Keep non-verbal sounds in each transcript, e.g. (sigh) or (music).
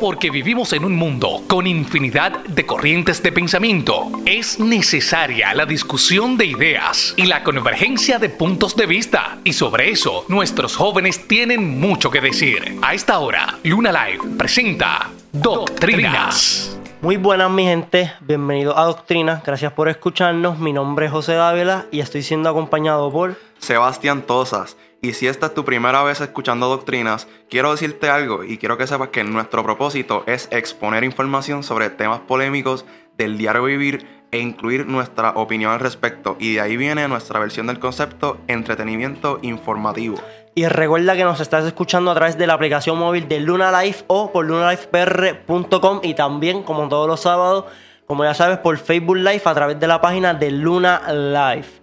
Porque vivimos en un mundo con infinidad de corrientes de pensamiento, es necesaria la discusión de ideas y la convergencia de puntos de vista. Y sobre eso, nuestros jóvenes tienen mucho que decir. A esta hora, Luna Live presenta Doctrinas. Muy buenas mi gente, bienvenidos a Doctrinas, gracias por escucharnos. Mi nombre es José Dávila y estoy siendo acompañado por Sebastián Tosas. Y si esta es tu primera vez escuchando doctrinas, quiero decirte algo y quiero que sepas que nuestro propósito es exponer información sobre temas polémicos del diario vivir e incluir nuestra opinión al respecto. Y de ahí viene nuestra versión del concepto entretenimiento informativo. Y recuerda que nos estás escuchando a través de la aplicación móvil de Luna Life o por lunalifepr.com y también, como todos los sábados, como ya sabes, por Facebook Live a través de la página de Luna Life.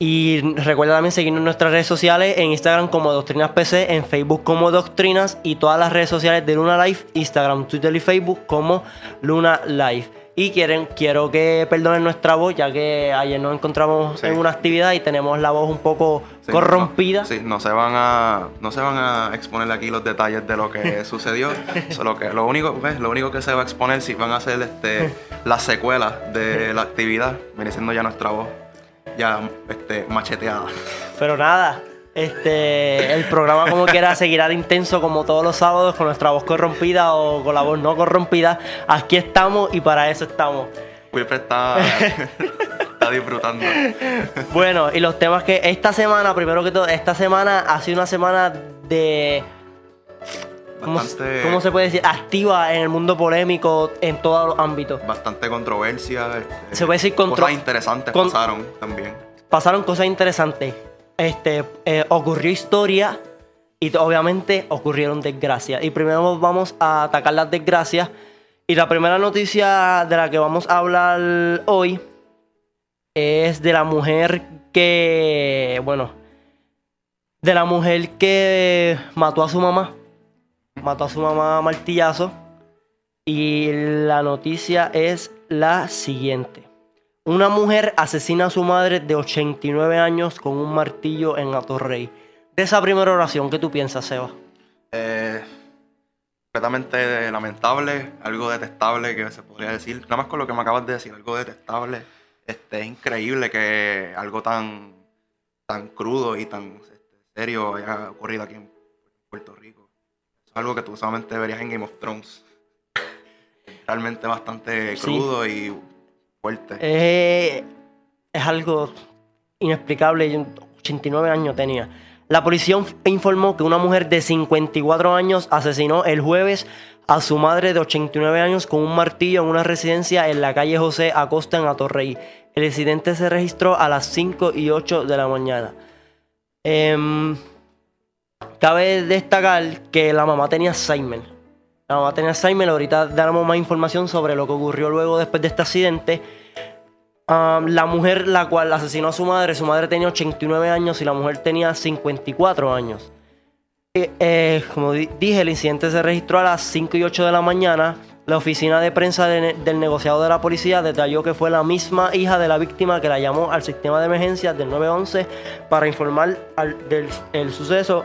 Y recuerda también seguirnos en nuestras redes sociales, en Instagram como Doctrinas PC, en Facebook como Doctrinas y todas las redes sociales de Luna Life, Instagram, Twitter y Facebook como Luna Life. Y quieren, quiero que perdonen nuestra voz, ya que ayer nos encontramos Sí. en una actividad y tenemos la voz un poco Sí, corrompida. No, sí, no se van a, no se van a exponer aquí los detalles de lo que (laughs) sucedió. Solo que lo único, lo único que se va a exponer si van a ser este, las secuelas de (laughs) la actividad, viene siendo ya nuestra voz ya este, macheteada. Pero nada, este, el programa como quiera (laughs) seguirá de intenso como todos los sábados con nuestra voz corrompida o con la voz no corrompida. Aquí estamos y para eso estamos. Wilfred está, (laughs) está disfrutando. Bueno, y los temas que esta semana, primero que todo, esta semana ha sido una semana de... ¿Cómo, Bastante, cómo se puede decir? Activa en el mundo polémico en todos los ámbitos. bastante controversia. este, Se puede decir contro- Cosas interesantes con- pasaron también. pasaron cosas interesantes. Este, eh, ocurrió historia y obviamente ocurrieron desgracias. Y primero vamos a atacar las desgracias. Y la primera noticia de la que vamos a hablar hoy es de la mujer que, bueno, de la mujer que mató a su mamá. Mató a su mamá a martillazo. Y la noticia es la siguiente. Una mujer asesina a su madre de 89 años con un martillo en Atorrey. De esa primera oración, ¿qué tú piensas, Seba? Eh, completamente lamentable, algo detestable que se podría decir. Nada más con lo que me acabas de decir, algo detestable. Este, es increíble que algo tan, tan crudo y tan este, serio haya ocurrido aquí en algo que tú solamente verías en Game of Thrones. Realmente bastante Sí. crudo y fuerte. Eh, es algo inexplicable. Yo 89 años tenía. La policía inf- informó que una mujer de 54 años asesinó el jueves a su madre de 89 años con un martillo en una residencia en la calle José Acosta en Atorrey. El incidente se registró a las 5 y 8 de la mañana. Em, cabe destacar que la mamá tenía Alzheimer. La mamá tenía Alzheimer. Ahorita daremos más información sobre lo que ocurrió luego después de este accidente. La mujer la cual asesinó a su madre, su madre tenía 89 años y la mujer tenía 54 años. Eh, eh, como di- dije, el incidente se registró a las 5 y 8 de la mañana. La oficina de prensa del negociado de la policía detalló que fue la misma hija de la víctima que la llamó al sistema de emergencias del 911 para informar del el suceso.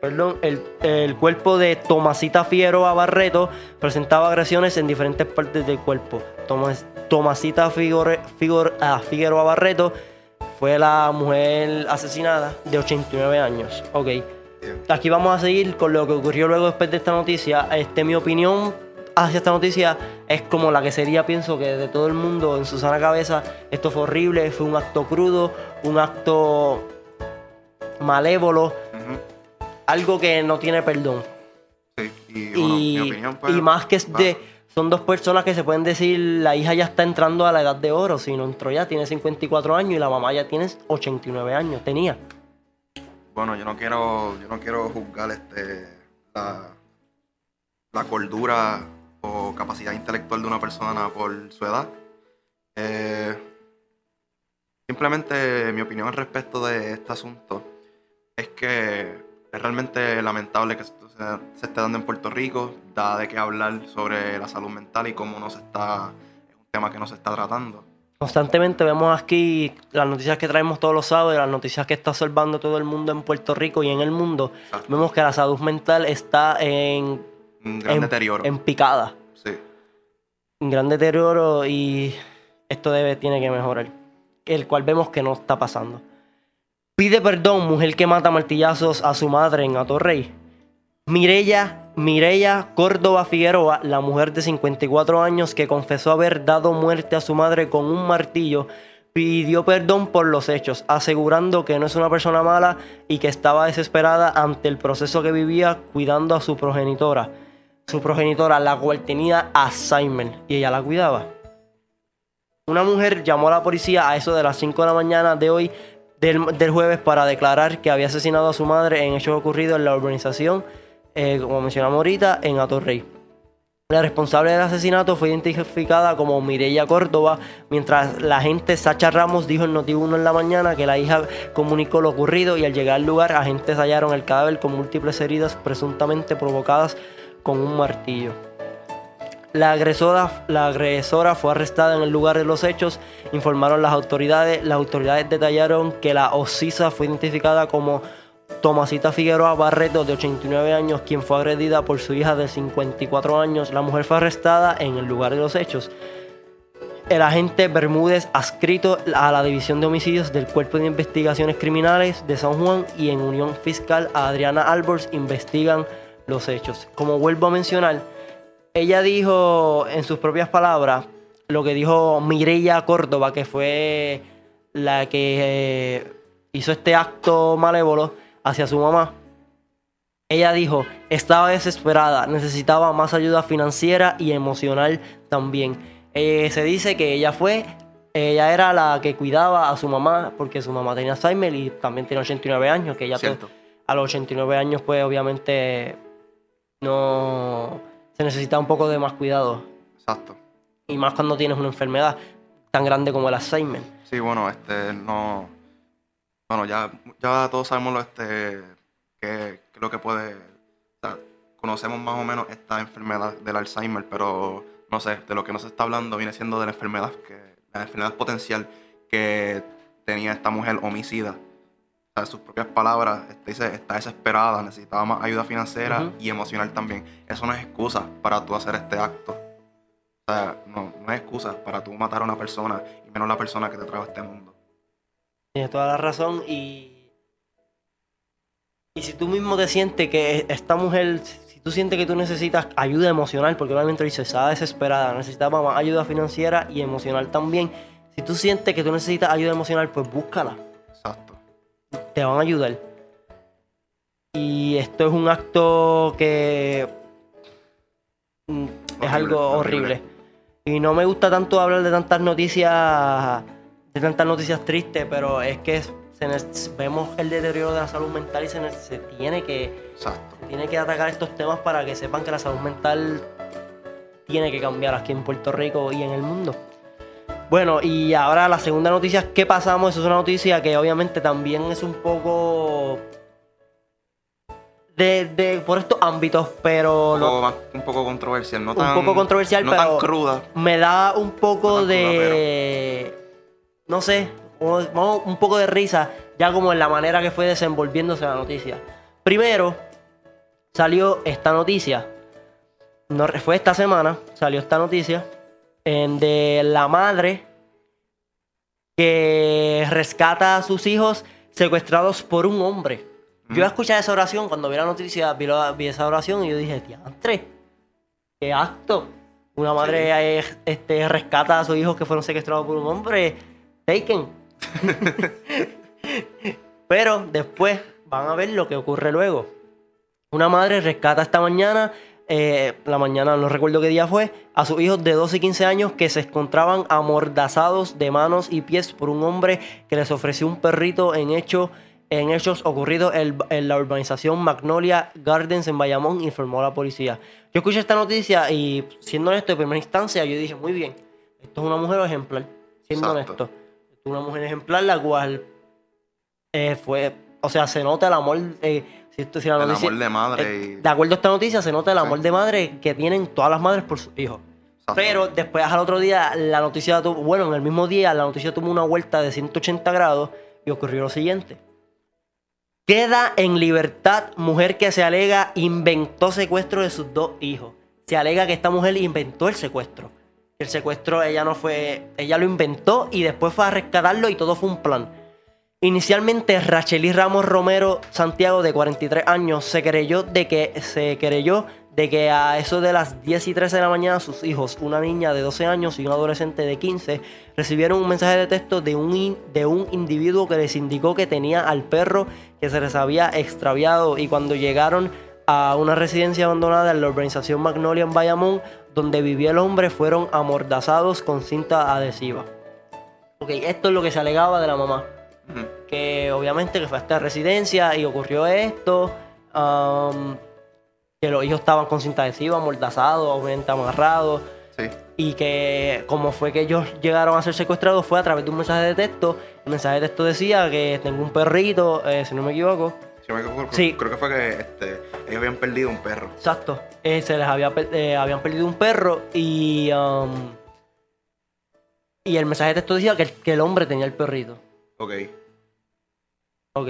Perdón, el, el cuerpo de Tomasita Figueroa Barreto presentaba agresiones en diferentes partes del cuerpo. Tomas- Tomasita Figor- ah, Figueroa Barreto fue la mujer asesinada de 89 años. Ok. Aquí vamos a seguir con lo que ocurrió luego después de esta noticia. Este, mi opinión hacia esta noticia es como la que sería, pienso que de todo el mundo en su sana cabeza, esto fue horrible, fue un acto crudo, un acto malévolo. Algo que no tiene perdón. Sí, y bueno, Y, mi opinión pues, y más que es de, son dos personas que se pueden decir, la hija ya está entrando a la edad de oro, si no entró ya, tiene 54 años y la mamá ya tiene 89 años, tenía. Bueno, yo no quiero, yo no quiero juzgar este la, la cordura o capacidad intelectual de una persona por su edad. Eh, simplemente mi opinión al respecto de este asunto es que es realmente lamentable que esto se, se esté dando en Puerto Rico, da de qué hablar sobre la salud mental y cómo no se está, es un tema que no se está tratando. Constantemente vemos aquí las noticias que traemos todos los sábados, las noticias que está observando todo el mundo en Puerto Rico y en el mundo. Exacto. Vemos que la salud mental está en Un gran en, deterioro. en picada. Sí. Un gran deterioro y esto debe, tiene que mejorar. El cual vemos que no está pasando. Pide perdón, mujer que mata martillazos a su madre en Atorrey. Mireya, Mireya Córdoba Figueroa, la mujer de 54 años que confesó haber dado muerte a su madre con un martillo, pidió perdón por los hechos, asegurando que no es una persona mala y que estaba desesperada ante el proceso que vivía cuidando a su progenitora. Su progenitora, la cual tenía Alzheimer, y ella la cuidaba. Una mujer llamó a la policía a eso de las 5 de la mañana de hoy, del, del jueves, para declarar que había asesinado a su madre en hechos ocurridos en la urbanización, eh, como mencionamos ahorita, en Atorrey. La responsable del asesinato fue identificada como Mireya Córdoba, mientras la agente Sacha Ramos dijo en Noti1 en la mañana que la hija comunicó lo ocurrido y al llegar al lugar agentes hallaron el cadáver con múltiples heridas presuntamente provocadas con un martillo. La agresora, fue arrestada en el lugar de los hechos, informaron las autoridades. Las autoridades detallaron que la Osisa fue identificada como Tomasita Figueroa Barreto, de 89 años, quien fue agredida por su hija de 54 años. La mujer fue arrestada en el lugar de los hechos. El agente Bermúdez, adscrito a la División de Homicidios del Cuerpo de Investigaciones Criminales de San Juan y en unión fiscal a Adriana Albors, investigan los hechos. Como vuelvo a mencionar, ella dijo en sus propias palabras lo que dijo Mireya Córdoba, que fue la que eh, hizo este acto malévolo hacia su mamá. Ella dijo, estaba desesperada, necesitaba más ayuda financiera y emocional también. Eh, se dice que ella fue, ella era la que cuidaba a su mamá, porque su mamá tenía Alzheimer y también tiene 89 años, que ella Cierto. a los 89 años pues obviamente no se necesita un poco de más cuidado. Exacto. Y más cuando tienes una enfermedad tan grande como el Alzheimer. Sí, bueno, este, no. Bueno, ya, ya todos sabemos lo, este, que, que lo que puede. o sea, conocemos más o menos esta enfermedad del Alzheimer, pero no sé, de lo que nos está hablando viene siendo de la enfermedad, que, la enfermedad potencial que tenía esta mujer homicida. En sus propias palabras, este, dice, está desesperada, necesitaba más ayuda financiera y emocional también. Eso no es excusa para tú hacer este acto. O sea, no, no es excusa para tú matar a una persona y menos la persona que te trajo a este mundo. Tienes toda la razón y... Y si tú mismo te sientes que esta mujer, si tú sientes que tú necesitas ayuda emocional, porque obviamente dice, estaba desesperada, necesitaba más ayuda financiera y emocional también. Si tú sientes que tú necesitas ayuda emocional, pues búscala. Te van a ayudar. Y esto es un acto que mm, es Horrible, algo horrible. horrible. Y no me gusta tanto hablar de tantas noticias, de tantas noticias tristes, pero es que se vemos el deterioro de la salud mental y se, ne- se tiene que Exacto. tiene que atacar estos temas para que sepan que la salud mental tiene que cambiar aquí en Puerto Rico y en el mundo. Bueno, y ahora la segunda noticia que pasamos, eso es una noticia que obviamente también es un poco de, de- por estos ámbitos, pero Un no- poco, un controversial, no Un tan. poco controversial, no pero- tan cruda. me da un poco No de. No sé, un poco de risa, ya como en la manera que fue desenvolviéndose la noticia. Primero, salió esta noticia. No, fue esta semana, salió esta noticia. De la madre que rescata a sus hijos secuestrados por un hombre. Yo Mm. escuché esa oración cuando vi la noticia, vi, la- vi esa oración y yo dije, diantre, qué acto. Una madre eh, este, rescata a sus hijos que fueron secuestrados por un hombre. Taken. (laughs) Pero después van a ver lo que ocurre luego. Una madre rescata esta mañana, eh, la mañana no recuerdo qué día fue, a sus hijos de 12 y 15 años que se encontraban amordazados de manos y pies por un hombre que les ofreció un perrito en, hecho, en hechos ocurridos en, la urbanización Magnolia Gardens en Bayamón, informó la policía. Yo escuché esta noticia y siendo honesto, en primera instancia yo dije, muy bien, esto es una mujer ejemplar, siendo Exacto. honesto. Esto es una mujer ejemplar la cual eh, fue, o sea, se nota el amor, eh, si, esto- si la El noticia- amor de madre eh, y. de acuerdo a esta noticia, se nota el Sí. amor de madre que tienen todas las madres por sus hijos. Exacto. Pero después al otro día, la noticia tuvo, bueno, en el mismo día, la noticia tuvo una vuelta de 180 grados y ocurrió lo siguiente. Queda en libertad mujer que se alega inventó secuestro de sus dos hijos. Se alega que esta mujer inventó el secuestro. El secuestro ella no fue, ella lo inventó y después fue a rescatarlo y todo fue un plan. Inicialmente Racheli Ramos Romero Santiago de 43 años se creyó de que se creyó de que a eso de las 10 y 13 de la mañana sus hijos, una niña de 12 años y un adolescente de 15, recibieron un mensaje de texto de un, de un individuo que les indicó que tenía al perro que se les había extraviado y cuando llegaron a una residencia abandonada en la urbanización Magnolia en Bayamón, donde vivía el hombre, fueron amordazados con cinta adhesiva. Ok, esto es lo que se alegaba de la mamá. Que obviamente que fue a esta residencia y ocurrió esto. Um, que los hijos estaban con cinta adhesiva, amordazados, obviamente amarrados. Sí. Y que como fue que ellos llegaron a ser secuestrados fue a través de un mensaje de texto. El mensaje de texto decía que tengo un perrito, eh, si no me equivoco. Si me equivoco, Sí. Creo que fue que este, ellos habían perdido un perro. Exacto. Eh, se les había, eh, habían perdido un perro y... um, y el mensaje de texto decía que el, que el hombre tenía el perrito. Ok. Ok.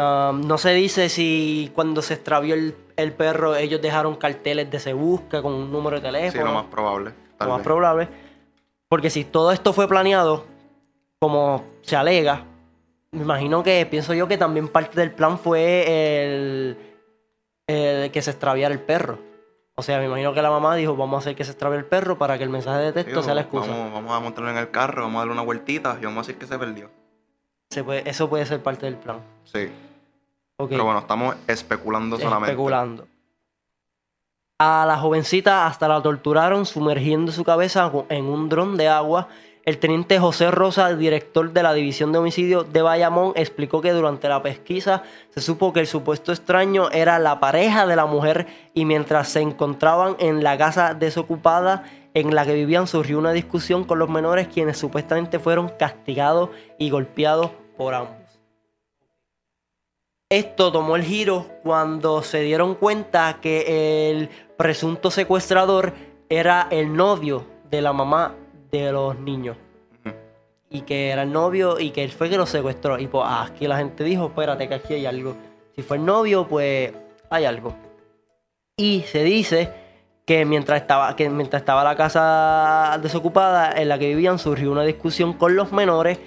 Um, no se dice si cuando se extravió el, el perro ellos dejaron carteles de se busca con un número de Sí, teléfono. lo más probable. lo más probable. Porque si todo esto fue planeado, como se alega, me imagino que pienso yo que también parte del plan fue el, el que se extraviara el perro. O sea, me imagino que la mamá dijo, vamos a hacer que se extravíe el perro para que el mensaje de texto Sí, sea la excusa. Vamos, vamos a montarlo en el carro, vamos a darle una vueltita y vamos a decir que se perdió. Se puede- eso puede ser parte del plan. Sí. Pero bueno, estamos especulando solamente. especulando. A la jovencita hasta la torturaron sumergiendo su cabeza en un dron de agua. El teniente José Rosa, director de la División de Homicidio de Bayamón, explicó que durante la pesquisa se supo que el supuesto extraño era la pareja de la mujer y mientras se encontraban en la casa desocupada en la que vivían surgió una discusión con los menores quienes supuestamente fueron castigados y golpeados por ambos. Esto tomó el giro cuando se dieron cuenta que el presunto secuestrador era el novio de la mamá de los niños. Y que era el novio y que él fue que lo secuestró. Y pues aquí la gente dijo, espérate que aquí hay algo. Si fue el novio, pues hay algo. Y se dice que mientras estaba, que mientras estaba la casa desocupada en la que vivían, surgió una discusión con los menores,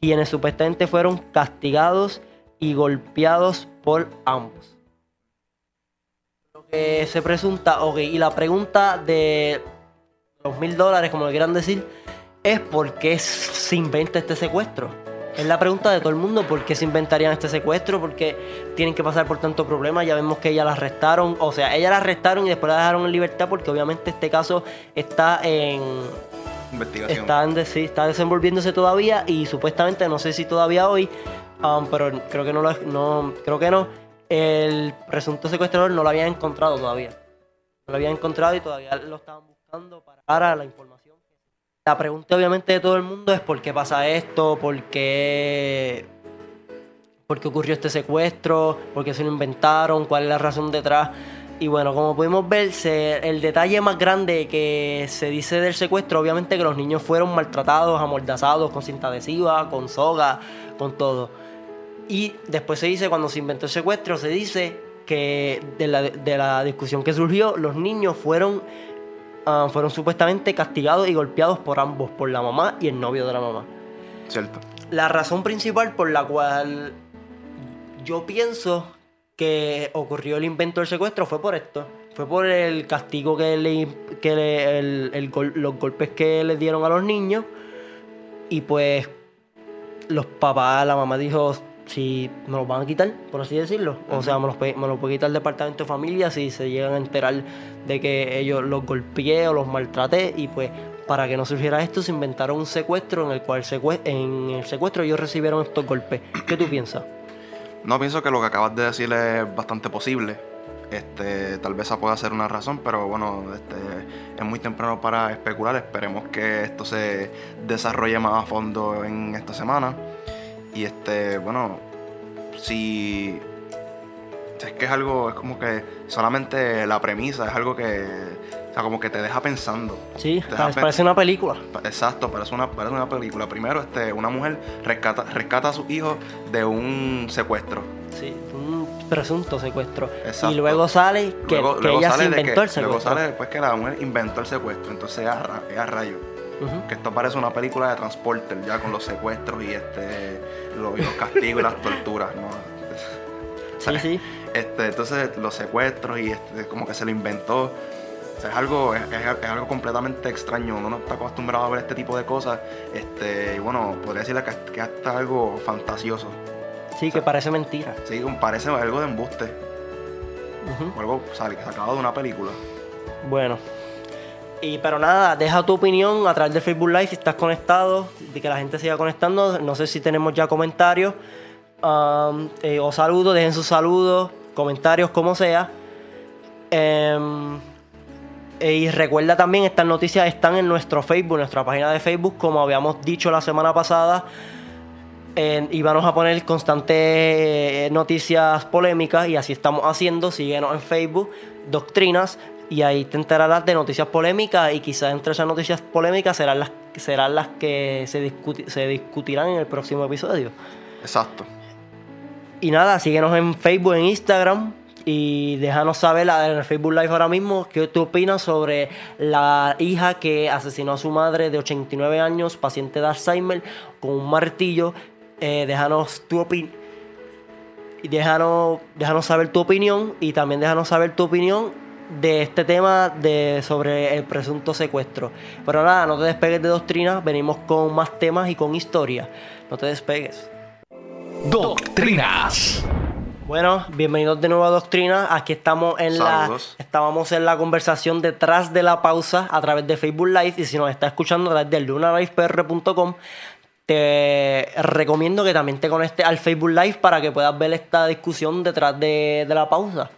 quienes supuestamente fueron castigados y golpeados por ambos. Lo que se presunta, ok, y la pregunta de los mil dólares, como le quieran decir, es por qué se inventa este secuestro. Es la pregunta de todo el mundo, ¿por qué se inventarían este secuestro? ¿Por qué tienen que pasar por tanto problema? Ya vemos que ella la arrestaron, o sea, ella la arrestaron y después la dejaron en libertad porque obviamente este caso está en, Investigación. está, en sí, está desenvolviéndose todavía y supuestamente, no sé si todavía hoy, um, pero creo que no, lo, no, creo que no, el presunto secuestrador no lo habían encontrado todavía. No lo habían encontrado y todavía lo estaban buscando para, para la información. La pregunta obviamente de todo el mundo es por qué pasa esto, por qué, por qué ocurrió este secuestro, por qué se lo inventaron, cuál es la razón detrás. Y bueno, como pudimos ver, el detalle más grande que se dice del secuestro, obviamente que los niños fueron maltratados, amordazados con cinta adhesiva, con soga, con todo. Y después se dice, cuando se inventó el secuestro, se dice que de la discusión que surgió, los niños fueron, ah, fueron supuestamente castigados y golpeados por ambos, por la mamá y el novio de la mamá. Cierto. La razón principal por la cual yo pienso que ocurrió el invento del secuestro fue por esto. Fue por el castigo que le, que le- el- el gol- los golpes que le dieron a los niños. Y pues los papás, la mamá dijo, si me los van a quitar, por así decirlo. O sea, me los, me los puede quitar el departamento de familia si se llegan a enterar de que ellos los golpeé o los maltraté. Y pues para que no surgiera esto, se inventaron un secuestro en el cual secue- en el secuestro ellos recibieron estos golpes. ¿Qué tú piensas? No pienso que lo que acabas de decir es bastante posible. Este, tal vez esa pueda ser una razón, pero bueno, este, es muy temprano para especular. Esperemos que esto se desarrolle más a fondo en esta semana. Y este, bueno, si es que es algo, es como que solamente la premisa es algo que O sea, como que te deja pensando. Sí, Te deja parece, una película. Exacto, parece una, parece una película. Primero, este, una mujer rescata, rescata a su hijo de un secuestro. Sí, un presunto secuestro. Exacto. Y luego sale que, luego que luego ella sale se que- inventó el secuestro. Luego sale después que la mujer inventó el secuestro. Entonces, a, ra- es a rayo. Que esto parece una película de Transporter, ya con los secuestros y este los, castigos y las torturas, ¿no? Sí, sí. Este, entonces los secuestros y este, como que se lo inventó. O sea, es algo, es, algo completamente extraño. Uno no está acostumbrado a ver este tipo de cosas. Este, y bueno, podría decirle que, que hasta algo fantasioso. Sí, que parece mentira. Sí, parece algo de embuste. Ujú. O algo sacado de una película. Bueno. Y pero nada, deja tu opinión a través de Facebook Live si estás conectado, de que la gente siga conectando. No sé si tenemos ya comentarios um, eh, o saludos, dejen sus saludos, comentarios, como sea. Em, eh, y recuerda también, estas noticias están en nuestro Facebook, nuestra página de Facebook, como habíamos dicho la semana pasada. Eh, y vamos a poner constantes eh, noticias polémicas y así estamos haciendo. Síguenos en Facebook, Doctrinas, y ahí te enterarás de noticias polémicas y quizás entre esas noticias polémicas serán las, serán las que se, discuti- se discutirán en el próximo episodio. Exacto. Y nada, síguenos en Facebook, en Instagram y déjanos saber la- en el Facebook Live ahora mismo qué tú opinas sobre la hija que asesinó a su madre de 89 años, paciente de Alzheimer, con un martillo. Eh, déjanos tu opinión. Y déjanos, déjanos saber tu opinión y también déjanos saber tu opinión de este tema de sobre el presunto secuestro. Pero nada, no te despegues de doctrina, venimos con más temas y con historia. No te despegues. Doctrinas. Bueno, bienvenidos de nuevo a Doctrina. Aquí estamos en Saludos. la estábamos en la conversación detrás de la pausa a través de Facebook Live y si nos está escuchando a través de lunalivepr.com te recomiendo que también te conectes al Facebook Live para que puedas ver esta discusión detrás de, de la pausa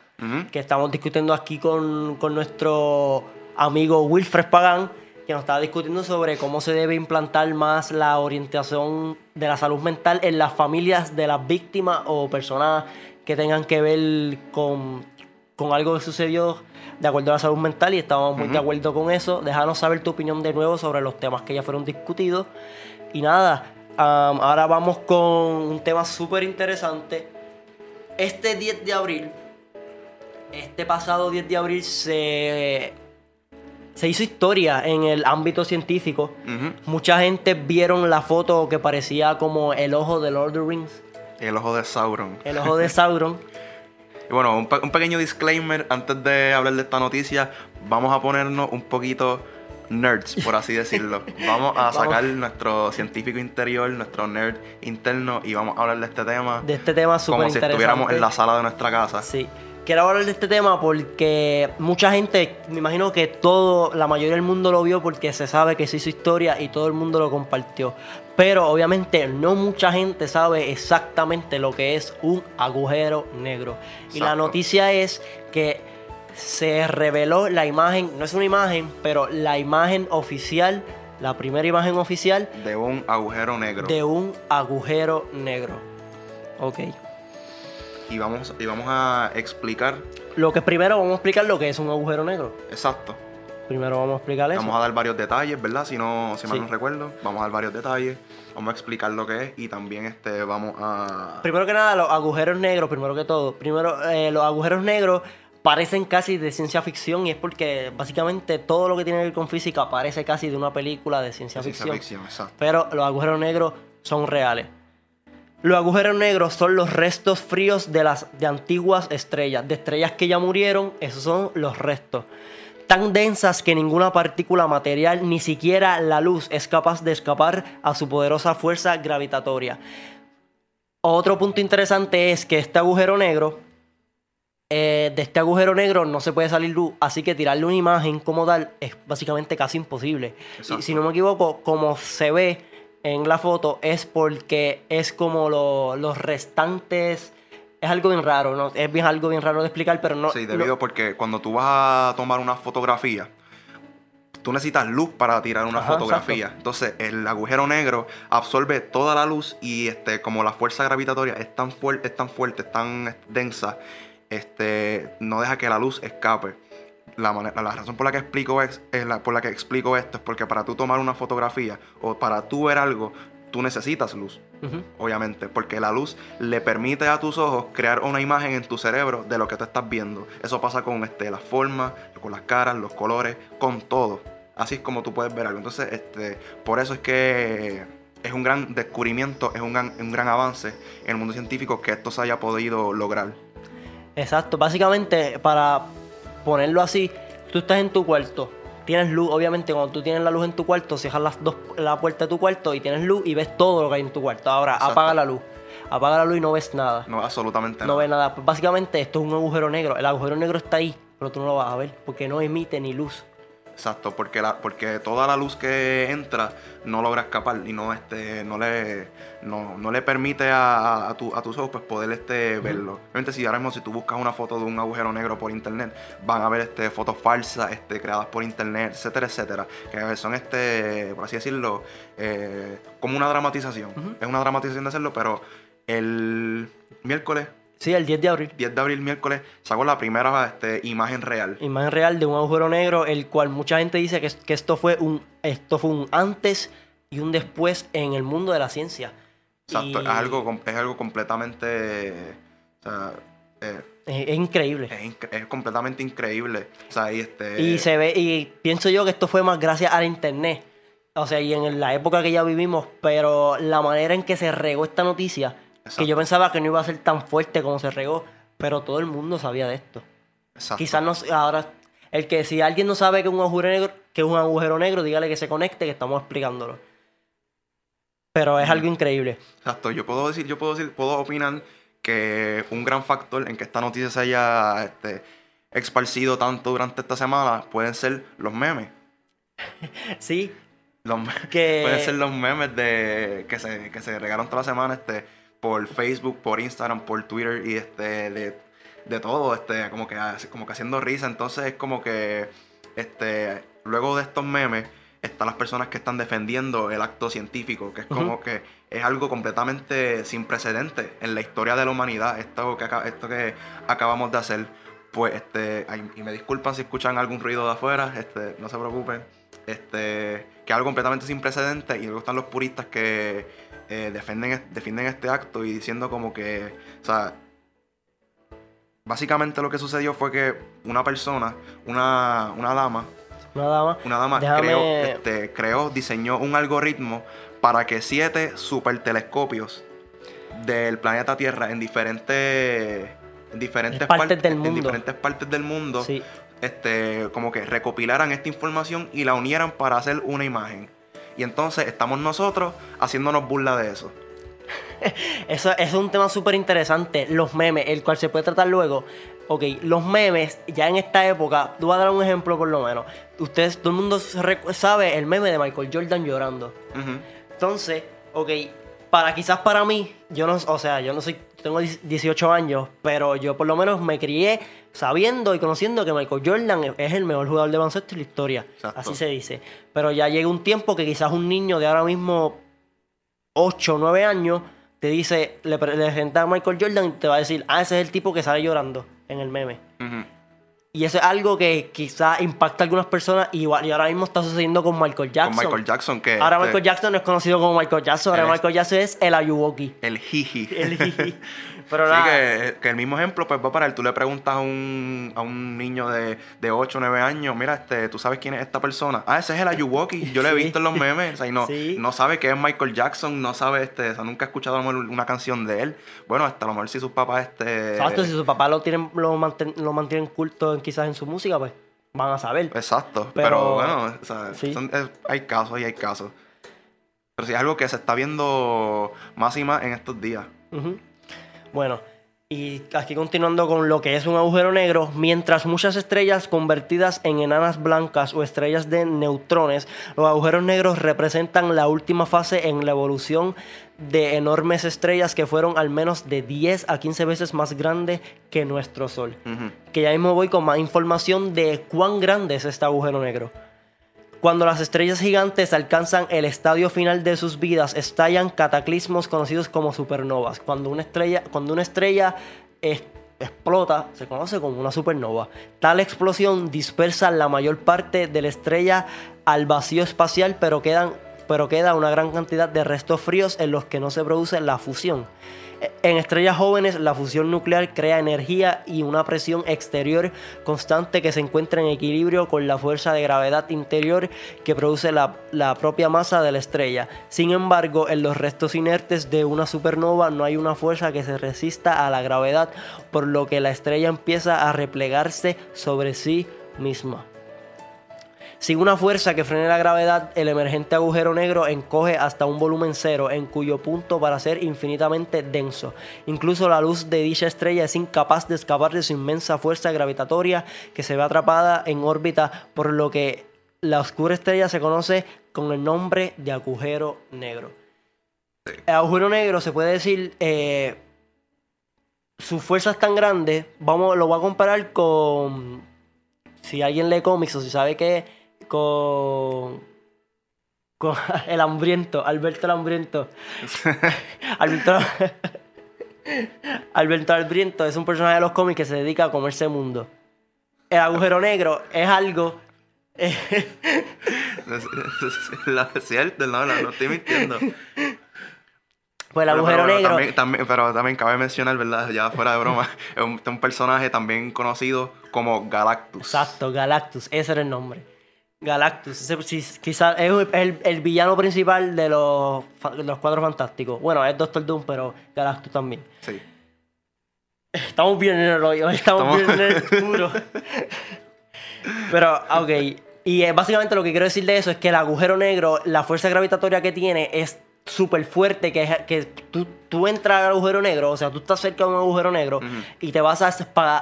Que estamos discutiendo aquí con, con nuestro amigo Wilfred Pagán, que nos estaba discutiendo sobre cómo se debe implantar más la orientación de la salud mental en las familias de las víctimas o personas que tengan que ver con, con algo que sucedió de acuerdo a la salud mental y estamos muy de acuerdo con eso. Déjanos saber tu opinión de nuevo sobre los temas que ya fueron discutidos. Y nada, ahora vamos con un tema súper interesante. Este 10 de abril este pasado 10 de abril se, se hizo historia en el ámbito científico. Ujú. Mucha gente vieron la foto que parecía como el ojo de Lord of the Rings, El ojo de Sauron. el ojo de Sauron. (laughs) Y bueno, un, un pequeño disclaimer antes de hablar de esta noticia. Vamos a ponernos un poquito nerds, por así decirlo. (laughs) Vamos a Vamos. sacar nuestro científico interior, nuestro nerd interno y vamos a hablar de este tema De este tema súper como si estuviéramos en la sala de nuestra casa. Sí. Quiero hablar de este tema porque mucha gente, me imagino que todo, la mayoría del mundo lo vio porque se sabe que se hizo historia y todo el mundo lo compartió. Pero obviamente no mucha gente sabe exactamente lo que es un agujero negro. Y la noticia es que se reveló la imagen, no es una imagen, pero la imagen oficial, la primera imagen oficial De un agujero negro. de un agujero negro. Ok. Y, vamos, y vamos a explicar. Lo que primero vamos a explicar lo que es un agujero negro. Exacto. Primero vamos a explicar eso. Vamos a dar varios detalles, ¿verdad? Si no, si mal Sí. no recuerdo. Vamos a dar varios detalles. Vamos a explicar lo que es y también este vamos a. Primero que nada, los agujeros negros, primero que todo. Primero, eh, los agujeros negros parecen casi de ciencia ficción y es porque básicamente todo lo que tiene que ver con física parece casi de una película de ciencia, Ciencia ficción. ficción, exacto. Pero los agujeros negros son reales. Los agujeros negros son los restos fríos de las de antiguas estrellas, de estrellas que ya murieron, esos son los restos. Tan densas que ninguna partícula material, ni siquiera la luz, es capaz de escapar a su poderosa fuerza gravitatoria. Otro punto interesante es que este agujero negro, eh, de este agujero negro no se puede salir luz, así que tirarle una imagen como tal es básicamente casi imposible. Y si no me equivoco, como se ve en la foto, es porque es como lo- los restantes. Es algo bien raro, ¿no? Es bien, algo bien raro de explicar, pero no. Sí, no- debido porque cuando tú vas a tomar una fotografía, tú necesitas luz para tirar una Ajá, fotografía. Entonces, el agujero negro absorbe toda la luz y este, como la fuerza gravitatoria es tan fuerte, es tan fuerte, es tan densa, este, no deja que la luz escape. La, la razón por la que explico es, es la, por la que explico esto es porque para tú tomar una fotografía o para tú ver algo, tú necesitas luz. Obviamente, porque la luz le permite a tus ojos crear una imagen en tu cerebro de lo que tú estás viendo. Eso pasa con este, las formas, con las caras, los colores, con todo. Así es como tú puedes ver algo. Entonces, este, por eso es que es un gran descubrimiento, es un gran, un gran avance en el mundo científico que esto se haya podido lograr. Exacto, básicamente para ponerlo así, tú estás en tu cuarto, tienes luz, obviamente cuando tú tienes la luz en tu cuarto, cierras las dos, la puerta de tu cuarto y tienes luz y ves todo lo que hay en tu cuarto. Ahora, Exacto. apaga la luz, apaga la luz y no ves nada. No, absolutamente No nada. ves nada. Pues básicamente esto es un agujero negro, el agujero negro está ahí, pero tú no lo vas a ver porque no emite ni luz. Exacto, porque la, porque toda la luz que entra no logra escapar y no este no le no, no le permite a, a, tu- a tus ojos pues poder este verlo. Obviamente si ahora mismo si tú buscas una foto de un agujero negro por internet, van a ver este fotos falsas este creadas por internet, etcétera, etcétera, que son este por así decirlo eh, como una dramatización. Es una dramatización de hacerlo, pero el miércoles Sí, el 10 de abril. 10 de abril miércoles sacó la primera este, imagen real. Imagen real de un agujero negro, el cual mucha gente dice que, que esto fue un esto fue un antes y un después en el mundo de la ciencia. Exacto, Y es algo es algo completamente o sea, eh, es- es increíble. es, completamente increíble. O sea, y este. Y se ve, y pienso yo que esto fue más gracias a la internet. O sea, y en la época que ya vivimos, pero la manera en que se regó esta noticia, que yo pensaba que no iba a ser tan fuerte como se regó, pero todo el mundo sabía de esto. Exacto. Quizás no, ahora, el que si alguien no sabe que es un agujero negro, que es un agujero negro, dígale que se conecte, que estamos explicándolo. Pero es algo increíble. Exacto. Yo puedo decir, yo puedo decir, puedo opinar que un gran factor en que esta noticia se haya este, esparcido tanto durante esta semana pueden ser los memes. (laughs) Sí, Los que Pueden ser los memes de que se, que se regaron toda la semana este, por Facebook, por Instagram, por Twitter y este de, de todo, este, como que como que haciendo risa. Entonces es como que este, luego de estos memes están las personas que están defendiendo el acto científico, que es como que es algo completamente sin precedentes en la historia de la humanidad, esto que, esto que acabamos de hacer. Pues este, y me disculpan si escuchan algún ruido de afuera, este, no se preocupen. Este, que es algo completamente sin precedentes y luego están los puristas que eh, defienden, defienden este acto y diciendo como que, o sea, básicamente lo que sucedió fue que una persona, una, una dama, una dama. una dama Déjame- creó, este, creó, diseñó un algoritmo para que siete supertelescopios del planeta Tierra en diferentes, en diferentes Partes del en mundo. diferentes partes del mundo Sí. este, como que recopilaran esta información y la unieran para hacer una imagen. Y entonces estamos nosotros haciéndonos burla de eso. (laughs) Eso, es un tema súper interesante, los memes, el cual se puede tratar luego. Ok, los memes, ya en esta época, tú vas a dar un ejemplo por lo menos. Ustedes, todo el mundo sabe el meme de Michael Jordan llorando. Entonces, ok, para quizás para mí, yo no, o sea, yo no soy, tengo 18 años, pero yo por lo menos me crié sabiendo y conociendo que Michael Jordan es el mejor jugador de baloncesto en la historia. Exacto. Así se dice. Pero ya llega un tiempo que quizás un niño de ahora mismo 8 o 9 años te dice, le, pre- le presenta a Michael Jordan y te va a decir, ah, ese es el tipo que sale llorando en el meme. Ujú. Y eso es algo que quizás impacta a algunas personas y, y ahora mismo está sucediendo con Michael Jackson. Con Michael Jackson, que Ahora este, Michael Jackson no es conocido como Michael Jackson, ahora Michael Jackson es el Ayuwoki. el jiji. El jiji. (laughs) Pero Sí, nada, que, que el mismo ejemplo pues va para él. Tú le preguntas a un, a un niño de, de 8 o 9 años, mira, este, ¿tú sabes quién es esta persona? Ah, ese es el Ayuwoki. Yo lo he (laughs) visto en los memes. O sea, y no, Sí. no sabe que es Michael Jackson, no sabe, este, o sea, nunca ha escuchado una canción de él. Bueno, hasta a lo mejor si sus papás, este... exacto, si su papá lo tienen, lo, manten- lo mantienen culto en- quizás en su música, pues van a saber. Exacto, Pero- pero, bueno, o sea, sí. son- es- hay casos y hay casos. Pero sí es algo que se está viendo más y más en estos días. Ujú. Bueno, y aquí continuando con lo que es un agujero negro, mientras muchas estrellas convertidas en enanas blancas o estrellas de neutrones, los agujeros negros representan la última fase en la evolución de enormes estrellas que fueron al menos de 10 a 15 veces más grandes que nuestro Sol. Que ya mismo voy con más información de cuán grande es este agujero negro. Cuando las estrellas gigantes alcanzan el estadio final de sus vidas, estallan cataclismos conocidos como supernovas. Cuando una estrella, cuando una estrella es- explota se conoce como una supernova. Tal explosión dispersa la mayor parte de la estrella al vacío espacial, pero, quedan, pero queda una gran cantidad de restos fríos en los que no se produce la fusión. En estrellas jóvenes, la fusión nuclear crea energía y una presión exterior constante que se encuentra en equilibrio con la fuerza de gravedad interior que produce la, propia masa de la estrella. Sin embargo, en los restos inertes de una supernova no hay una fuerza que se resista a la gravedad, por lo que la estrella empieza a replegarse sobre sí misma. Sin una fuerza que frene la gravedad, el emergente agujero negro encoge hasta un volumen cero, en cuyo punto para ser infinitamente denso. Incluso la luz de dicha estrella es incapaz de escapar de su inmensa fuerza gravitatoria que se ve atrapada en órbita, por lo que la oscura estrella se conoce con el nombre de agujero negro. El agujero negro se puede decir... Eh, su fuerza es tan grande, vamos, lo voy a comparar con si alguien lee cómics o si sabe que con, con (laughs) el hambriento, Alberto el hambriento. (laughs) Alberto, Alberto Hambriento es un personaje de los cómics que se dedica a comerse el mundo. El agujero negro es algo. es cierto, no, no, no estoy mintiendo. Pues el agujero pero, negro. También, también, pero también cabe mencionar, ¿verdad? Ya fuera de broma, es un, un personaje también conocido como Galactus. Exacto, Galactus, ese era el nombre. Galactus, quizás es el, el, villano principal de los, los cuatro fantásticos. Bueno, es Doctor Doom, pero Galactus también. Sí. Estamos bien en el rollo, (laughs) estamos, bien en el (laughs) puro. pero, ok. Y eh, básicamente lo que quiero decir de eso es que el agujero negro, la fuerza gravitatoria que tiene es súper fuerte que, que tú, tú, entras al agujero negro, o sea, tú estás cerca de un agujero negro y te vas a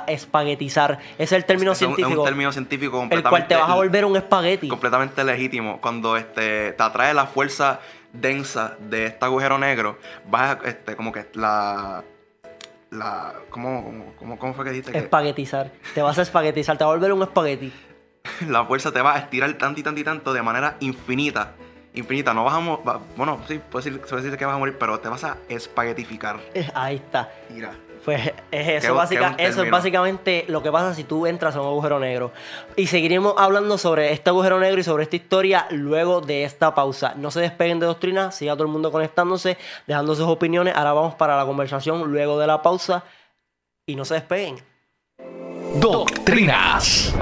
espaguetizar. Ese es el término científico. Es un término científico completamente. El cual te vas a volver un espagueti. Completamente legítimo. Cuando este, te atrae la fuerza densa de este agujero negro, vas a, este, como que la. La, ¿cómo, cómo, cómo fue que dijiste? Espaguetizar. Te vas a espaguetizar, te va a volver un espagueti. (laughs) la fuerza te va a estirar tanto y tanto y tanto de manera infinita infinita. No vas a morir. Bueno, sí, puede decir, puede decir que vas a morir, pero te vas a espaguetificar. Ahí está. Mira. Pues es eso, eso es básicamente lo que pasa si tú entras a un agujero negro. Y seguiremos hablando sobre este agujero negro y sobre esta historia luego de esta pausa. No se despeguen de Doctrina, siga todo el mundo conectándose, dejando sus opiniones. Ahora vamos para la conversación luego de la pausa y no se despeguen. Doctrinas.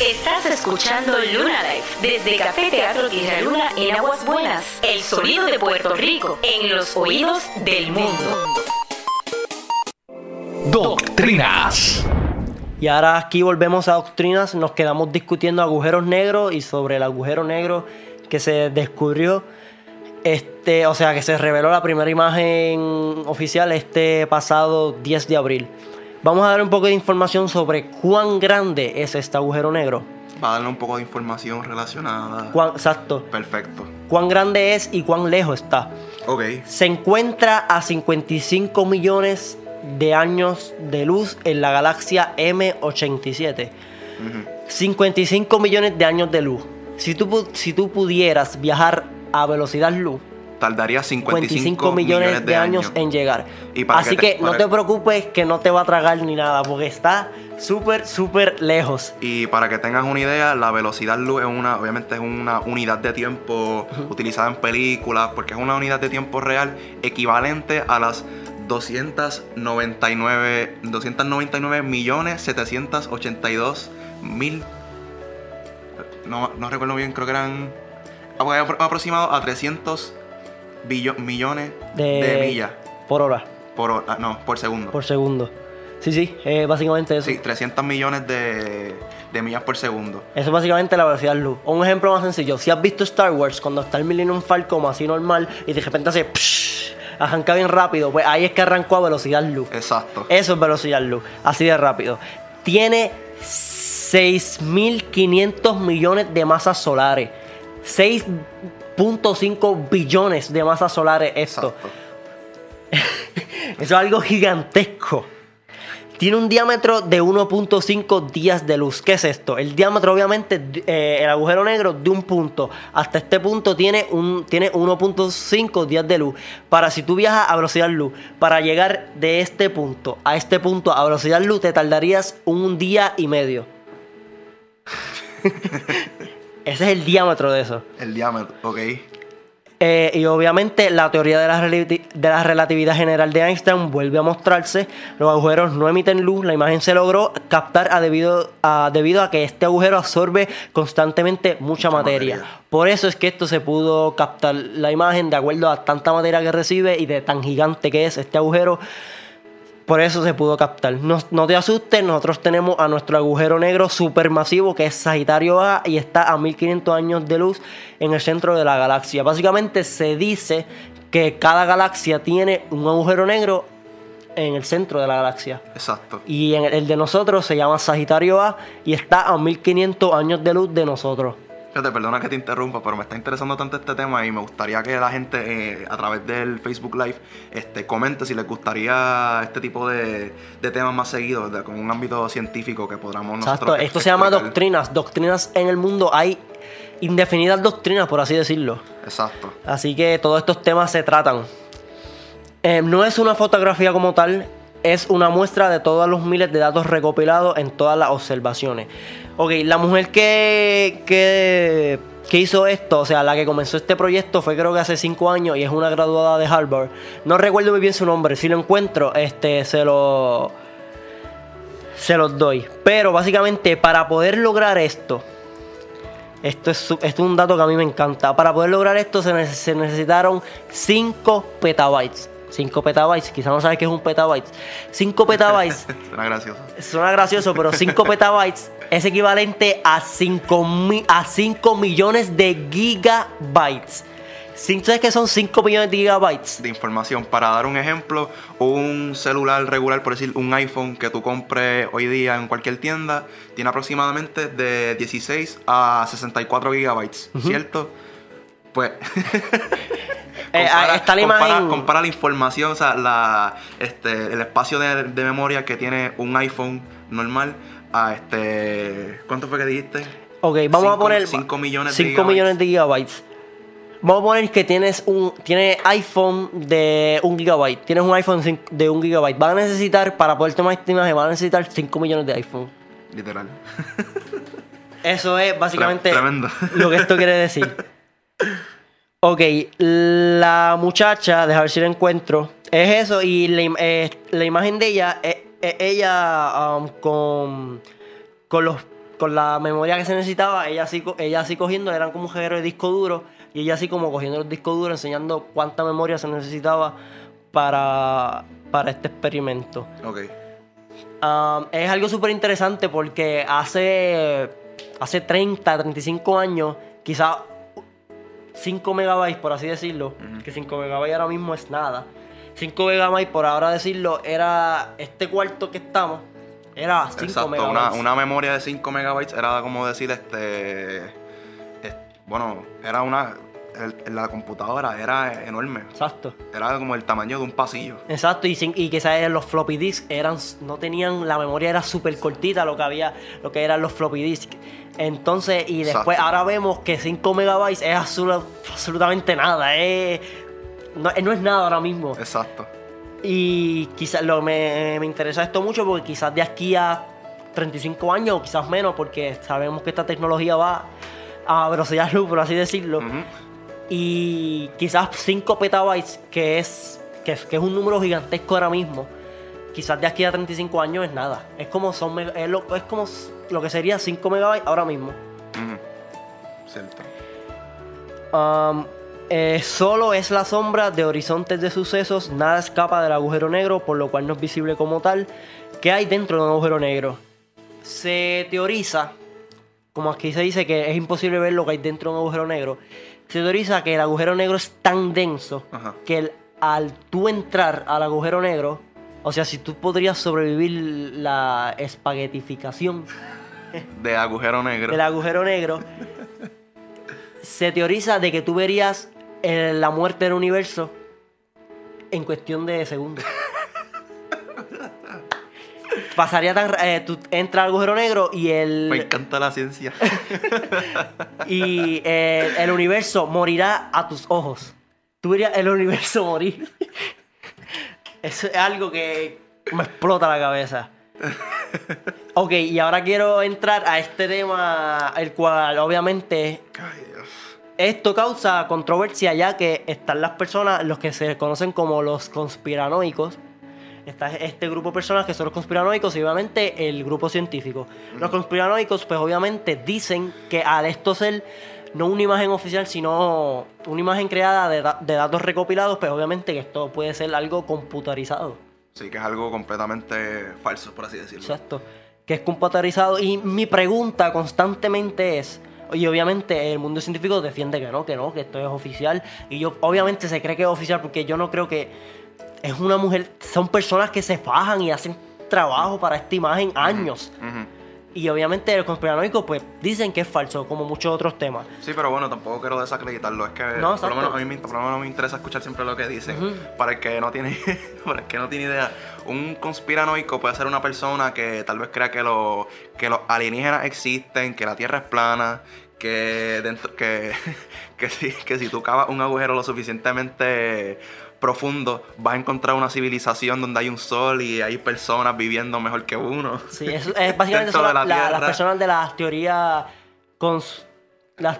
Estás escuchando Luna Life desde Café Teatro Tierra Luna en Aguas Buenas. El sonido de Puerto Rico en los oídos del mundo. Doctrinas. Y ahora aquí volvemos a doctrinas, nos quedamos discutiendo agujeros negros y sobre el agujero negro que se descubrió, este, o sea, que se reveló la primera imagen oficial este pasado 10 de abril. Vamos a dar un poco de información sobre cuán grande es este agujero negro. Va a darle un poco de información relacionada. exacto. Perfecto. Cuán grande es y cuán lejos está. Ok. Se encuentra a 55 millones de años de luz en la galaxia M87. 55 millones de años de luz. Si tú, si tú pudieras viajar a velocidad luz, tardaría 55, millones, de, años, en llegar. Así que, no te preocupes que no te va a tragar ni nada, porque está súper, súper lejos. Y para que tengas una idea, la velocidad luz es una, obviamente es una unidad de tiempo utilizada en películas, porque es una unidad de tiempo real equivalente a las 299, 299 millones 782 mil. No, no recuerdo bien, creo que eran aproximado a 300 millones de, millas. Por hora. Por hora, no, por segundo. Por segundo. Sí, sí, básicamente eso. Sí, 300 millones de, de, millas por segundo. Eso es básicamente la velocidad luz. Un ejemplo más sencillo, si has visto Star Wars, cuando está el Millennium Falcon así normal y de repente hace... arranca bien rápido, pues ahí es que arrancó a velocidad luz. Exacto. Eso es velocidad luz, así de rápido. Tiene 6.500 millones de masas solares. 6 .5 billones de masas solares esto. (laughs) Eso es algo gigantesco. tiene un diámetro de 1.5 días de luz. ¿Qué es esto? El diámetro, obviamente, eh, el agujero negro de un punto hasta este punto tiene, un, tiene 1.5 días de luz. Para si tú viajas a velocidad luz, para llegar de este punto a este punto a velocidad luz, te tardarías un día y medio. (laughs) Ese es el diámetro de eso. El diámetro, ok. Eh, y obviamente la teoría de la, de la relatividad general de Einstein vuelve a mostrarse. Los agujeros no emiten luz. La imagen se logró captar a debido, a, debido a que este agujero absorbe constantemente mucha, Mucha materia. materia. Por eso es que esto se pudo captar la imagen de acuerdo a tanta materia que recibe y de tan gigante que es este agujero. Por eso se pudo captar. No, no te asustes, nosotros tenemos a nuestro agujero negro supermasivo que es Sagitario A y está a 1500 años de luz en el centro de la galaxia. Básicamente se dice que cada galaxia tiene un agujero negro en el centro de la galaxia. Exacto. Y en el, el de nosotros se llama Sagitario A y está a 1500 años de luz de nosotros. Fíjate, perdona que te interrumpa, pero me está interesando tanto este tema y me gustaría que la gente eh, a través del Facebook Live este, comente si les gustaría este tipo de, de temas más seguidos, de- con un ámbito científico que podamos Exacto. nosotros Esto se llama doctrinas. Doctrinas en el mundo hay indefinidas doctrinas, por así decirlo. Exacto. Así que todos estos temas se tratan. Eh, no es una fotografía como tal, es una muestra de todos los miles de datos recopilados en todas las observaciones. Ok, la mujer que, que, hizo esto, o sea, la que comenzó este proyecto fue creo que hace 5 años y es una graduada de Harvard. No recuerdo muy bien su nombre, si lo encuentro, este, se lo... Se los doy. Pero básicamente para poder lograr esto, esto es, un dato que a mí me encanta. Para poder lograr esto se, se necesitaron 5 petabytes. 5 petabytes, quizás no sabes qué es un petabyte. 5 petabytes, (laughs) Suena gracioso. suena gracioso, pero 5 (laughs) petabytes es equivalente a 5, mi- a 5 millones de gigabytes. ¿Sabes qué son 5 millones de gigabytes? De información. Para dar un ejemplo, un celular regular, por decir un iPhone que tú compres hoy día en cualquier tienda, tiene aproximadamente de 16 a 64 gigabytes, ¿cierto? Pues (laughs) Eh, ah, está la compara- imagen. compara la información, o sea, la, este, el espacio de, de memoria que tiene un iPhone normal a este. ¿Cuánto fue que dijiste? Ok, vamos a poner cinco millones de 5 gigabytes. millones de gigabytes. Vamos a poner que tienes un tiene iPhone de 1 gigabyte. Tienes un iPhone de 1 gigabyte. Van a necesitar, para poder tomar esta imagen, van a necesitar 5 millones de iPhone. Literal. Eso es básicamente Tremendo. lo que esto quiere decir. (laughs) Ok, la muchacha, deja ver si la encuentro. Es eso, y la, eh, la imagen de ella, es, es ella um, con, con, los, con la memoria que se necesitaba, ella así, ella así cogiendo, eran como un de disco duro, y ella así como cogiendo los discos duros, enseñando cuánta memoria se necesitaba para, para este experimento. ok. Um, es algo súper interesante porque hace, hace 30, 35 años, quizás 5 megabytes, por así decirlo, que 5 megabytes ahora mismo es nada. 5 megabytes, por ahora decirlo, era este cuarto que estamos, era 5 Exacto, una, megabytes. una memoria de 5 megabytes era como decir, este, es- bueno, era una, el- la computadora era enorme, Exacto. era como el tamaño de un pasillo. Exacto, y, sin- y ¿sabes? los floppy disks eran, no tenían, la memoria era súper cortita lo que había, lo que eran los floppy disks. Entonces, y después Exacto. ahora vemos que 5 megabytes es absolu- absolutamente nada, es, no, no es nada ahora mismo. Exacto. Y quizás lo, me, me interesa esto mucho porque quizás de aquí a 35 años o quizás menos, porque sabemos que esta tecnología va a velocidad luz, por así decirlo. Y quizás 5 petabytes, que es, que, es- que es un número gigantesco ahora mismo, quizás de aquí a 35 años es nada. Es como, son, es lo, es como lo que sería 5 megabytes ahora mismo. Cierto. Um, eh, solo es la sombra de horizontes de sucesos, nada escapa del agujero negro, por lo cual no es visible como tal. ¿Qué hay dentro de un agujero negro? Se teoriza, como aquí se dice que es imposible ver lo que hay dentro de un agujero negro, se teoriza que el agujero negro es tan denso Ajá. que el- al tú entrar al agujero negro, o sea, si tú podrías sobrevivir la espaguetificación De agujero negro. del agujero negro, se teoriza de que tú verías eh, la muerte del universo en cuestión de segundos. Pasaría tan... eh, tú entras al agujero negro y el... Me encanta la ciencia. (laughs) y eh, el universo morirá a tus ojos. Tú verías el universo morir. (laughs) Eso es algo que me explota la cabeza. Ok, y ahora quiero entrar a este tema, el cual obviamente Ay, Dios. esto causa controversia ya que están las personas, los que se conocen como los conspiranoicos. Está este grupo de personas que son los conspiranoicos y obviamente el grupo científico. Los conspiranoicos pues obviamente dicen que al esto ser no una imagen oficial sino una imagen creada de, da- de datos recopilados pues obviamente que esto puede ser algo computarizado. Sí, que es algo completamente falso, por así decirlo. Exacto. Que es computarizado. Y mi pregunta constantemente es. Y obviamente el mundo científico defiende que no, que no, que esto es oficial. Y yo, obviamente se cree que es oficial porque yo no creo que es una mujer. Son personas que se fajan y hacen trabajo para esta imagen años. Y obviamente los conspiranoicos pues dicen que es falso, como muchos otros temas. Sí, pero bueno, tampoco quiero desacreditarlo. Es que No, por, lo menos a mí, me- por lo menos me interesa escuchar siempre lo que dicen. Para el que no tiene, (laughs) para el que no tiene idea, un conspiranoico puede ser una persona que tal vez crea que, lo- que los alienígenas existen, que la Tierra es plana, que dentro, que, (laughs) que si, que si tú cavas un agujero lo suficientemente profundo, vas a encontrar una civilización donde hay un sol y hay personas viviendo mejor que uno. Sí, eso es básicamente son la la- las personas de las teorías cons- las,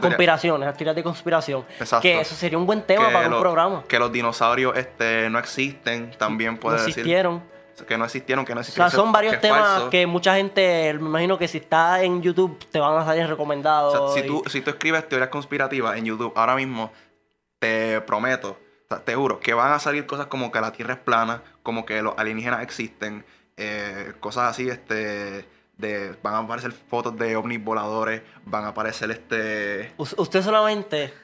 conspiraciones, las teorías de conspiración. Exacto. Que eso sería un buen tema para un programa. Que los dinosaurios este, no existen, también puede no decir. existieron. Que no existieron, que no O existieron. sea, son varios que es temas falso. que mucha gente, me imagino que si está en YouTube te van a salir recomendados. O sea, si y- tú, si tú escribes teorías conspirativas en YouTube ahora mismo, te prometo, o te juro, que van a salir cosas como que la Tierra es plana, como que los alienígenas existen, eh, cosas así, este, de, van a aparecer fotos de ovnis voladores, van a aparecer este... Us- Usted solamente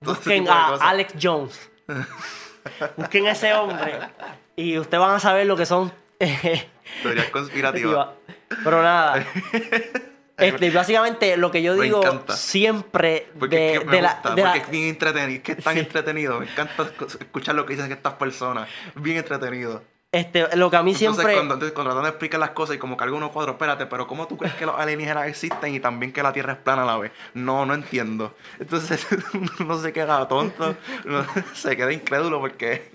busquen a. Alex Jones. (laughs) busquen a ese hombre y ustedes van a saber lo que son (laughs) Teorías conspirativas. Pero nada. (laughs) Este, básicamente lo que yo digo siempre Porque de, es que me de la, gusta, de la- porque es bien entretenido, es que es tan Sí. entretenido, me encanta escuchar lo que dicen estas personas, bien entretenido. este, lo que a mí Entonces, siempre cuando, entonces, cuando tratan de explicar las cosas y como que algunos cuadros, espérate, pero ¿cómo tú crees que los alienígenas existen y también que la Tierra es plana a la vez? No, no entiendo. Entonces, (laughs) no se queda tonto, no, (laughs) se queda incrédulo porque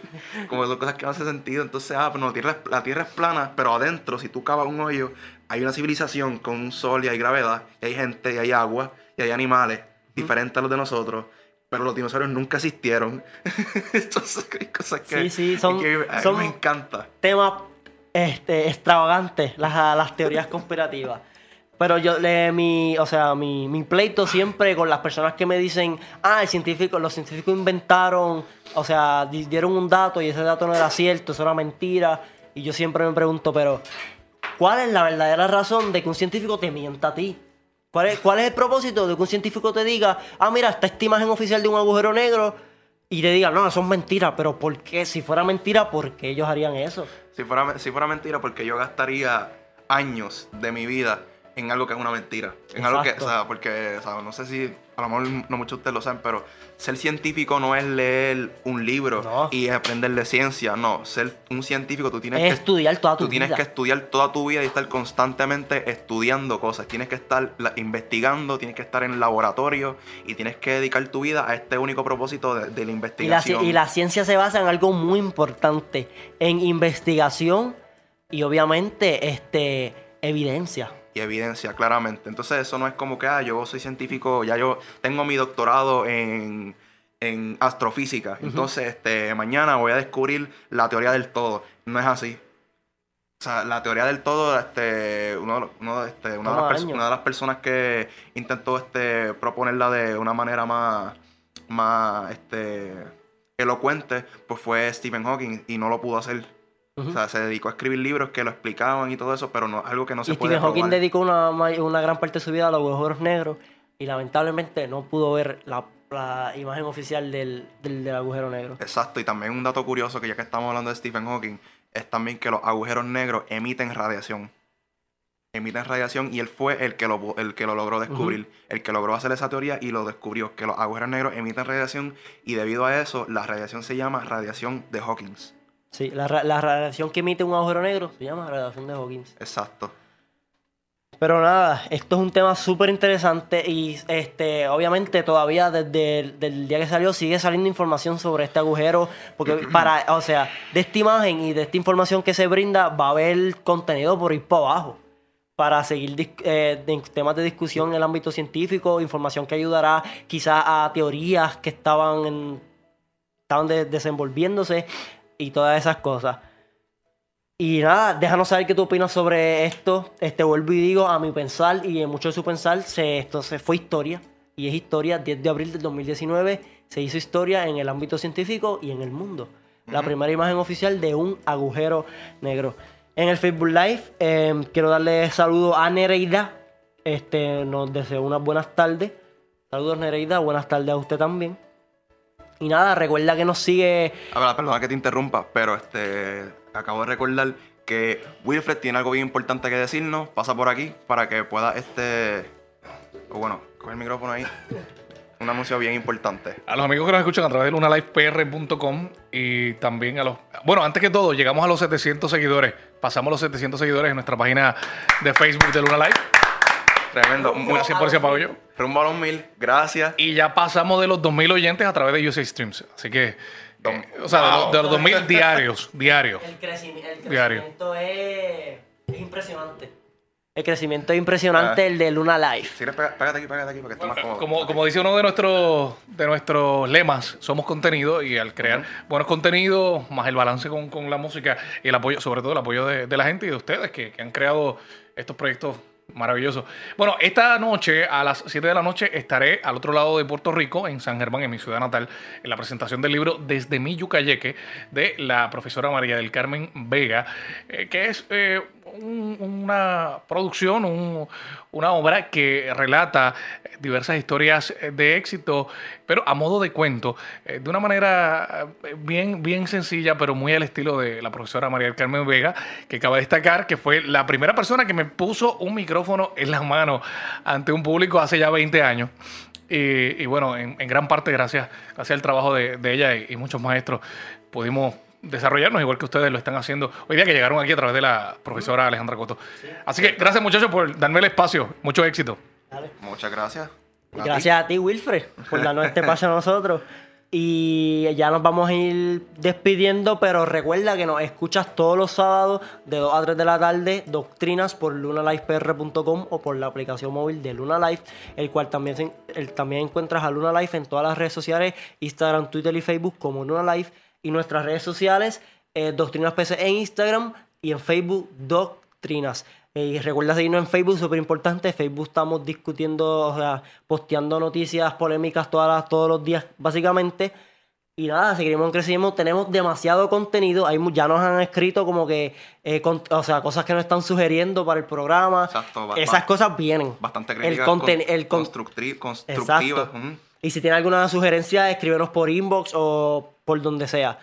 como son cosas que no hacen sentido. Entonces, ah, pero no, la tierra, es- la Tierra es plana, pero adentro, si tú cavas un hoyo, hay una civilización con un sol y hay gravedad, y hay gente, y hay agua, y hay animales diferentes a los de nosotros. Pero los dinosaurios nunca existieron. (laughs) Entonces, hay cosas que, Sí, sí, son- que a mí son- me encanta. temas este, extravagantes, las, las teorías conspirativas. Pero yo, le, mi, o sea, mi, mi pleito siempre con las personas que me dicen, ah, el científico, los científicos inventaron, o sea, di- dieron un dato y ese dato no era cierto, eso era mentira. Y yo siempre me pregunto, pero, ¿cuál es la verdadera razón de que un científico te mienta a ti? ¿Cuál es, ¿Cuál es el propósito de que un científico te diga, ah, mira, está esta imagen oficial de un agujero negro? Y te diga, no, eso es mentira, pero ¿por qué? Si fuera mentira, ¿por qué ellos harían eso? Si fuera, si fuera mentira, porque yo gastaría años de mi vida en algo que es una mentira. En algo que, o sea, porque, o sea, no sé si, a lo mejor no muchos de ustedes lo saben, pero ser científico no es leer un libro No. y aprender de ciencia, no. Ser un científico, tú tienes Es que estudiar toda tu Tú tienes vida. que estudiar toda tu vida y estar constantemente estudiando cosas. Tienes que estar investigando, tienes que estar en el laboratorio y tienes que dedicar tu vida a este único propósito de, de la Y la, investigación. y la ciencia se basa en algo muy importante, en investigación y obviamente este, evidencia. Y evidencia, claramente. Entonces eso no es como que, ah, yo soy científico, ya yo tengo mi doctorado en, en astrofísica. Entonces, este, mañana voy a descubrir la teoría del todo. No es así. O sea, la teoría del todo, este, uno, uno este, una, de las una de las personas que intentó este, proponerla de una manera más, más este, elocuente, pues fue Stephen Hawking y no lo pudo hacer. O sea, se dedicó a escribir libros que lo explicaban y todo eso, pero no algo que no se y puede Stephen Hawking dedicó una, una gran parte de su vida a los agujeros negros y lamentablemente no pudo ver la, la imagen oficial del, del, del agujero negro. Exacto, y también un dato curioso que ya que estamos hablando de Stephen Hawking, es también que los agujeros negros emiten radiación. Emiten radiación y él fue el que lo, el que lo logró descubrir, el que logró hacer esa teoría y lo descubrió, que los agujeros negros emiten radiación y debido a eso la radiación se llama radiación de Hawkins. Sí, la, la radiación que emite un agujero negro se llama radiación de Hawkins. Exacto. Pero nada, esto es un tema súper interesante y este, obviamente todavía desde el del día que salió sigue saliendo información sobre este agujero, porque para, o sea, de esta imagen y de esta información que se brinda va a haber contenido por ir para abajo para seguir eh, en temas de discusión en el ámbito científico, información que ayudará quizás a teorías que estaban, en- estaban de- desenvolviéndose y todas esas cosas. Y nada, déjanos saber qué tú opinas sobre esto. Este vuelvo y digo, a mi pensar y en mucho de su pensar, se, esto se fue historia. Y es historia, 10 de abril del 2019, se hizo historia en el ámbito científico y en el mundo. La primera imagen oficial de un agujero negro. En el Facebook Live, eh, quiero darle saludos a Nereida. Este, nos deseo unas buenas tardes. Saludos Nereida, buenas tardes a usted también. Y nada, recuerda que nos sigue A ver, perdona que te interrumpa, pero este acabo de recordar que Wilfred tiene algo bien importante que decirnos. Pasa por aquí para que pueda este. O bueno, coge el micrófono ahí. Un anuncio bien importante. A los amigos que nos escuchan a través de lunalifepr.com y también a los... Bueno, antes que todo, llegamos a los 700 seguidores. Pasamos los 700 seguidores en nuestra página de Facebook de Luna Live. Tremendo. Gracias por ese apoyo. Rumbo a los mil. Gracias. Y ya pasamos de los 2.000 oyentes a través de USA Streams. Así que... Eh, o sea, de los- de los, 2.000 (laughs) diarios. Diarios. El, crecimi- el Diario. crecimiento es, es impresionante. El crecimiento es impresionante, Ah. el de Luna quieres, pega- pégate aquí, pégate aquí para que esté más cómodo. Como, como dice uno de nuestros, de nuestros lemas, somos contenido y al crear buenos contenidos, más el balance con, con la música y el apoyo, sobre todo el apoyo de, de la gente y de ustedes que, que han creado estos proyectos maravillosos. Bueno, esta noche a las 7 de la noche estaré al otro lado de Puerto Rico, en San Germán, en mi ciudad natal, en la presentación del libro Desde mi Yucayeque de la profesora María del Carmen Vega, eh, que es eh, un- una producción, un- una obra que relata diversas historias de éxito, pero a modo de cuento, eh, de una manera eh, bien, bien sencilla, pero muy al estilo de la profesora María Carmen Vega, que cabe destacar que fue la primera persona que me puso un micrófono en las manos ante un público hace ya 20 años. Y, bueno, en, gran parte gracias, al trabajo de, de ella y, y muchos maestros pudimos desarrollarnos igual que ustedes lo están haciendo hoy día que llegaron aquí a través de la profesora Alejandra Coto. Así que gracias muchachos por darme el espacio. Mucho éxito. Dale. Muchas gracias. Y gracias a ti, Wilfred, por darnos este paso a nosotros. Y ya nos vamos a ir despidiendo, pero recuerda que nos escuchas todos los sábados de 2 a 3 de la tarde, doctrinas por lunalifepr.com o por la aplicación móvil de Luna Life, el cual también, el- también encuentras a Luna Life en todas las redes sociales, Instagram, Twitter y Facebook como Luna Life, y nuestras redes sociales, eh, Doctrinas PC en Instagram y en Facebook, Doctrinas. Eh, Y recuerda seguirnos en Facebook, súper importante. Facebook estamos discutiendo, o sea, posteando noticias polémicas todas las- todos los días, básicamente. Y nada, seguiremos creciendo. Tenemos demasiado contenido. Hay, ya nos han escrito como que, eh, con- o sea, cosas que nos están sugiriendo para el programa. Exacto, Esas cosas vienen. Bastante El críticas, conten- con- el con- constructri- constructivas. Exacto. Y si tiene alguna sugerencia, escríbenos por inbox o por donde sea.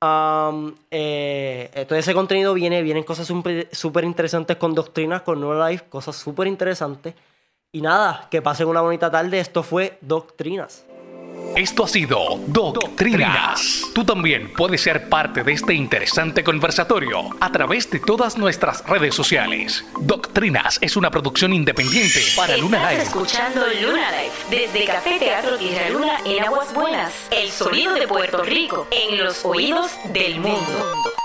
Am, eh, todo ese contenido viene, vienen cosas súper súper interesantes con doctrinas, con Nueva Life, cosas súper interesantes. Y nada, que pasen una bonita tarde. Esto fue Doctrinas. Esto ha sido Doctrinas. Tú también puedes ser parte de este interesante conversatorio a través de todas nuestras redes sociales. Doctrinas es una producción independiente para Luna Estás Live. escuchando Luna Live desde Café Teatro Tierra Luna en Aguas Buenas. El sonido de Puerto Rico en los oídos del mundo.